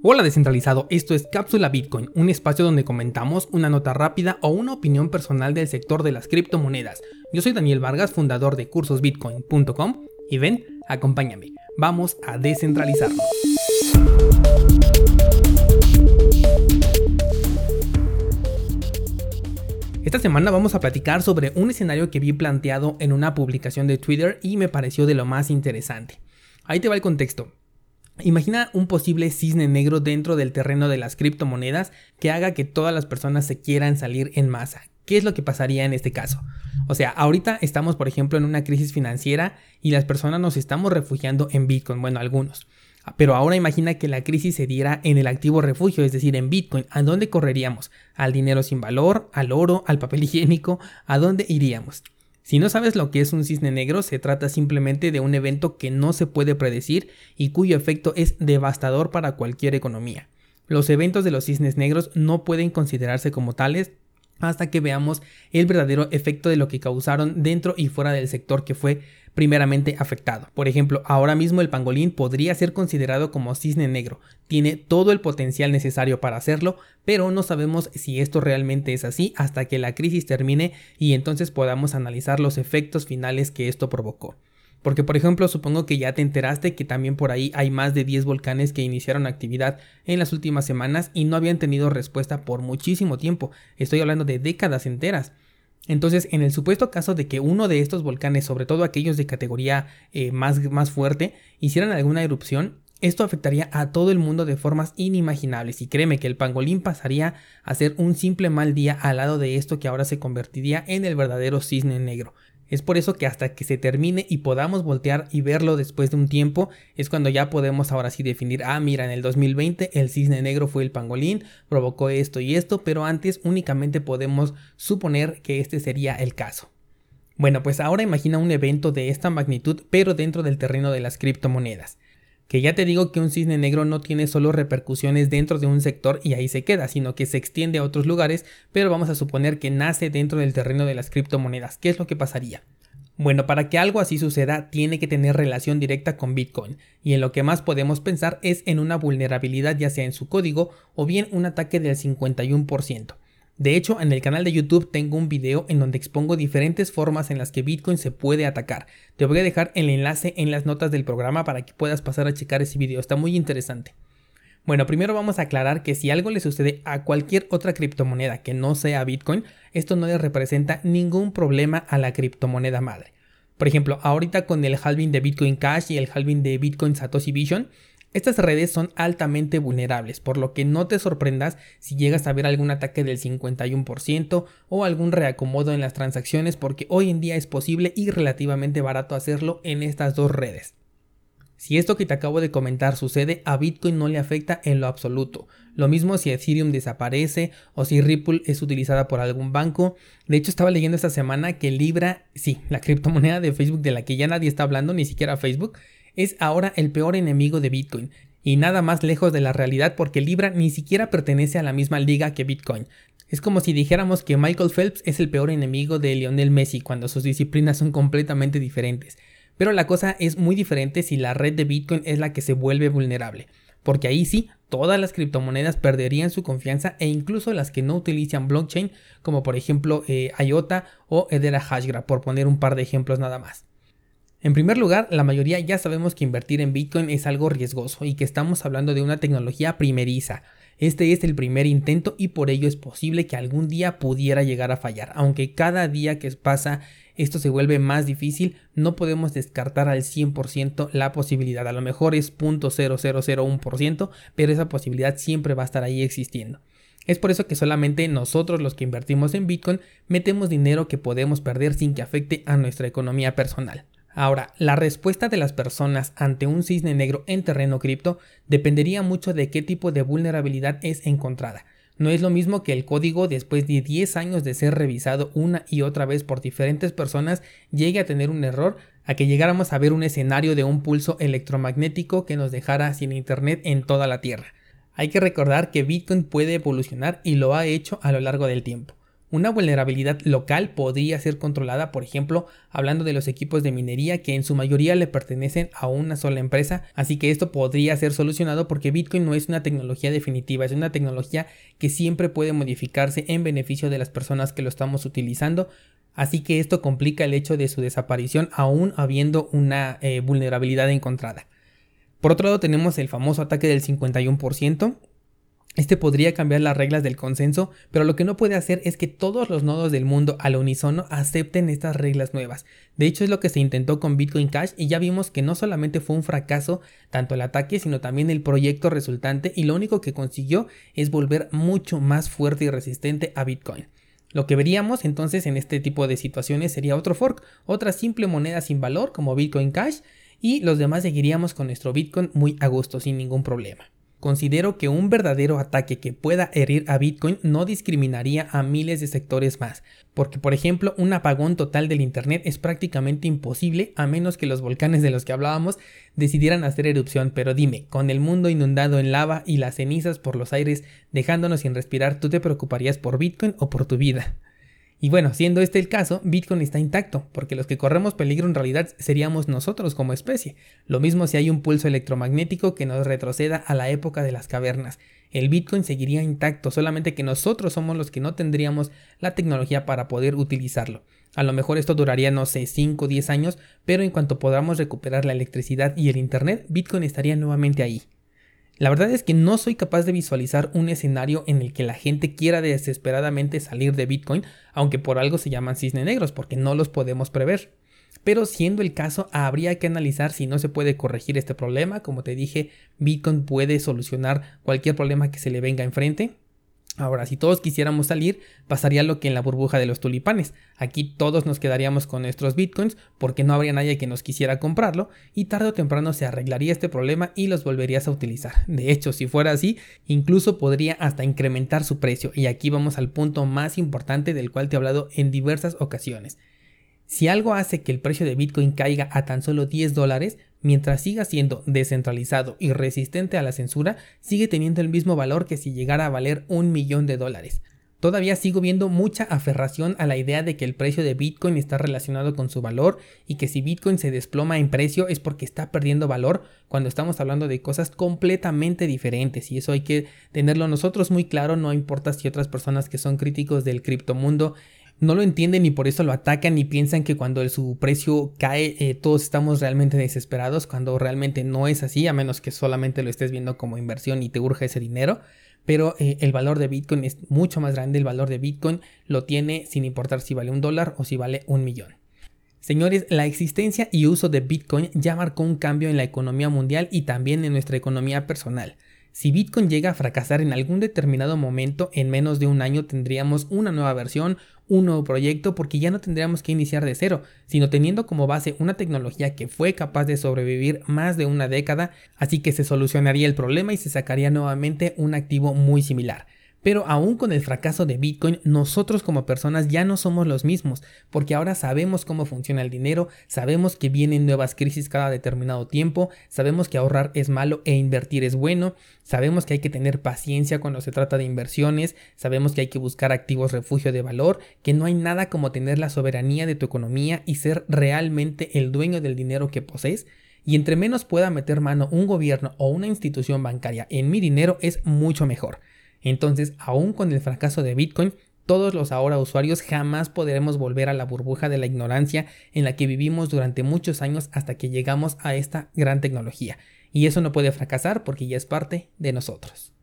Hola descentralizado, esto es Cápsula Bitcoin, un espacio donde comentamos una nota rápida o una opinión personal del sector de las criptomonedas. Yo soy Daniel Vargas, fundador de cursosbitcoin.com y ven, acompáñame, vamos a descentralizarnos. Esta semana vamos a platicar sobre un escenario que vi planteado en una publicación de Twitter y me pareció de lo más interesante. Ahí te va el contexto. Imagina un posible cisne negro dentro del terreno de las criptomonedas que haga que todas las personas se quieran salir en masa. ¿Qué es lo que pasaría en este caso? O sea, ahorita estamos, por ejemplo, en una crisis financiera y las personas nos estamos refugiando en Bitcoin, bueno, algunos. Pero ahora imagina que la crisis se diera en el activo refugio, es decir, en Bitcoin. ¿A dónde correríamos? ¿Al dinero sin valor? ¿Al oro? ¿Al papel higiénico? ¿A dónde iríamos? Si no sabes lo que es un cisne negro, se trata simplemente de un evento que no se puede predecir y cuyo efecto es devastador para cualquier economía. Los eventos de los cisnes negros no pueden considerarse como tales hasta que veamos el verdadero efecto de lo que causaron dentro y fuera del sector que fue primeramente afectado. Por ejemplo, ahora mismo el pangolín podría ser considerado como cisne negro, tiene todo el potencial necesario para hacerlo, pero no sabemos si esto realmente es así hasta que la crisis termine y entonces podamos analizar los efectos finales que esto provocó. Porque por ejemplo, supongo que ya te enteraste que también por ahí hay más de 10 volcanes que iniciaron actividad en las últimas semanas y no habían tenido respuesta por muchísimo tiempo. Estoy hablando de décadas enteras. Entonces, en el supuesto caso de que uno de estos volcanes, sobre todo aquellos de categoría eh, más, más fuerte, hicieran alguna erupción, esto afectaría a todo el mundo de formas inimaginables y créeme que el pangolín pasaría a ser un simple mal día al lado de esto que ahora se convertiría en el verdadero cisne negro. Es por eso que hasta que se termine y podamos voltear y verlo después de un tiempo, es cuando ya podemos ahora sí definir, ah, mira, en el 2020 el cisne negro fue el pangolín, provocó esto y esto, pero antes únicamente podemos suponer que este sería el caso. Bueno, pues ahora imagina un evento de esta magnitud, pero dentro del terreno de las criptomonedas que ya te digo que un cisne negro no tiene solo repercusiones dentro de un sector y ahí se queda, sino que se extiende a otros lugares, pero vamos a suponer que nace dentro del terreno de las criptomonedas. ¿Qué es lo que pasaría? Bueno, para que algo así suceda tiene que tener relación directa con Bitcoin, y en lo que más podemos pensar es en una vulnerabilidad ya sea en su código o bien un ataque del 51%. De hecho, en el canal de YouTube tengo un video en donde expongo diferentes formas en las que Bitcoin se puede atacar. Te voy a dejar el enlace en las notas del programa para que puedas pasar a checar ese video, está muy interesante. Bueno, primero vamos a aclarar que si algo le sucede a cualquier otra criptomoneda que no sea Bitcoin, esto no le representa ningún problema a la criptomoneda madre. Por ejemplo, ahorita con el halving de Bitcoin Cash y el halving de Bitcoin Satoshi Vision, estas redes son altamente vulnerables, por lo que no te sorprendas si llegas a ver algún ataque del 51% o algún reacomodo en las transacciones porque hoy en día es posible y relativamente barato hacerlo en estas dos redes. Si esto que te acabo de comentar sucede, a Bitcoin no le afecta en lo absoluto. Lo mismo si Ethereum desaparece o si Ripple es utilizada por algún banco. De hecho, estaba leyendo esta semana que Libra, sí, la criptomoneda de Facebook de la que ya nadie está hablando, ni siquiera Facebook, es ahora el peor enemigo de Bitcoin, y nada más lejos de la realidad porque Libra ni siquiera pertenece a la misma liga que Bitcoin. Es como si dijéramos que Michael Phelps es el peor enemigo de Lionel Messi cuando sus disciplinas son completamente diferentes. Pero la cosa es muy diferente si la red de Bitcoin es la que se vuelve vulnerable, porque ahí sí, todas las criptomonedas perderían su confianza e incluso las que no utilizan blockchain, como por ejemplo eh, IOTA o Edera Hashgraph, por poner un par de ejemplos nada más. En primer lugar, la mayoría ya sabemos que invertir en Bitcoin es algo riesgoso y que estamos hablando de una tecnología primeriza. Este es el primer intento y por ello es posible que algún día pudiera llegar a fallar. Aunque cada día que pasa esto se vuelve más difícil, no podemos descartar al 100% la posibilidad. A lo mejor es 0.0001%, pero esa posibilidad siempre va a estar ahí existiendo. Es por eso que solamente nosotros los que invertimos en Bitcoin metemos dinero que podemos perder sin que afecte a nuestra economía personal. Ahora, la respuesta de las personas ante un cisne negro en terreno cripto dependería mucho de qué tipo de vulnerabilidad es encontrada. No es lo mismo que el código después de 10 años de ser revisado una y otra vez por diferentes personas llegue a tener un error a que llegáramos a ver un escenario de un pulso electromagnético que nos dejara sin internet en toda la Tierra. Hay que recordar que Bitcoin puede evolucionar y lo ha hecho a lo largo del tiempo. Una vulnerabilidad local podría ser controlada, por ejemplo, hablando de los equipos de minería que en su mayoría le pertenecen a una sola empresa, así que esto podría ser solucionado porque Bitcoin no es una tecnología definitiva, es una tecnología que siempre puede modificarse en beneficio de las personas que lo estamos utilizando, así que esto complica el hecho de su desaparición aún habiendo una eh, vulnerabilidad encontrada. Por otro lado tenemos el famoso ataque del 51%, este podría cambiar las reglas del consenso, pero lo que no puede hacer es que todos los nodos del mundo al unísono acepten estas reglas nuevas. De hecho es lo que se intentó con Bitcoin Cash y ya vimos que no solamente fue un fracaso tanto el ataque sino también el proyecto resultante y lo único que consiguió es volver mucho más fuerte y resistente a Bitcoin. Lo que veríamos entonces en este tipo de situaciones sería otro fork, otra simple moneda sin valor como Bitcoin Cash y los demás seguiríamos con nuestro Bitcoin muy a gusto sin ningún problema. Considero que un verdadero ataque que pueda herir a Bitcoin no discriminaría a miles de sectores más, porque por ejemplo un apagón total del Internet es prácticamente imposible a menos que los volcanes de los que hablábamos decidieran hacer erupción, pero dime, con el mundo inundado en lava y las cenizas por los aires dejándonos sin respirar, ¿tú te preocuparías por Bitcoin o por tu vida? Y bueno, siendo este el caso, Bitcoin está intacto, porque los que corremos peligro en realidad seríamos nosotros como especie. Lo mismo si hay un pulso electromagnético que nos retroceda a la época de las cavernas. El Bitcoin seguiría intacto, solamente que nosotros somos los que no tendríamos la tecnología para poder utilizarlo. A lo mejor esto duraría, no sé, 5 o 10 años, pero en cuanto podamos recuperar la electricidad y el Internet, Bitcoin estaría nuevamente ahí. La verdad es que no soy capaz de visualizar un escenario en el que la gente quiera desesperadamente salir de Bitcoin, aunque por algo se llaman cisne negros, porque no los podemos prever. Pero siendo el caso, habría que analizar si no se puede corregir este problema. Como te dije, Bitcoin puede solucionar cualquier problema que se le venga enfrente. Ahora, si todos quisiéramos salir, pasaría lo que en la burbuja de los tulipanes. Aquí todos nos quedaríamos con nuestros bitcoins porque no habría nadie que nos quisiera comprarlo y tarde o temprano se arreglaría este problema y los volverías a utilizar. De hecho, si fuera así, incluso podría hasta incrementar su precio. Y aquí vamos al punto más importante del cual te he hablado en diversas ocasiones. Si algo hace que el precio de Bitcoin caiga a tan solo 10 dólares, mientras siga siendo descentralizado y resistente a la censura, sigue teniendo el mismo valor que si llegara a valer un millón de dólares. Todavía sigo viendo mucha aferración a la idea de que el precio de Bitcoin está relacionado con su valor y que si Bitcoin se desploma en precio es porque está perdiendo valor cuando estamos hablando de cosas completamente diferentes y eso hay que tenerlo nosotros muy claro, no importa si otras personas que son críticos del criptomundo no lo entienden y por eso lo atacan y piensan que cuando su precio cae eh, todos estamos realmente desesperados cuando realmente no es así a menos que solamente lo estés viendo como inversión y te urge ese dinero pero eh, el valor de Bitcoin es mucho más grande el valor de Bitcoin lo tiene sin importar si vale un dólar o si vale un millón Señores, la existencia y uso de Bitcoin ya marcó un cambio en la economía mundial y también en nuestra economía personal. Si Bitcoin llega a fracasar en algún determinado momento, en menos de un año tendríamos una nueva versión, un nuevo proyecto, porque ya no tendríamos que iniciar de cero, sino teniendo como base una tecnología que fue capaz de sobrevivir más de una década, así que se solucionaría el problema y se sacaría nuevamente un activo muy similar. Pero aún con el fracaso de Bitcoin, nosotros como personas ya no somos los mismos, porque ahora sabemos cómo funciona el dinero, sabemos que vienen nuevas crisis cada determinado tiempo, sabemos que ahorrar es malo e invertir es bueno, sabemos que hay que tener paciencia cuando se trata de inversiones, sabemos que hay que buscar activos refugio de valor, que no hay nada como tener la soberanía de tu economía y ser realmente el dueño del dinero que posees. Y entre menos pueda meter mano un gobierno o una institución bancaria en mi dinero es mucho mejor. Entonces, aún con el fracaso de Bitcoin, todos los ahora usuarios jamás podremos volver a la burbuja de la ignorancia en la que vivimos durante muchos años hasta que llegamos a esta gran tecnología. Y eso no puede fracasar porque ya es parte de nosotros.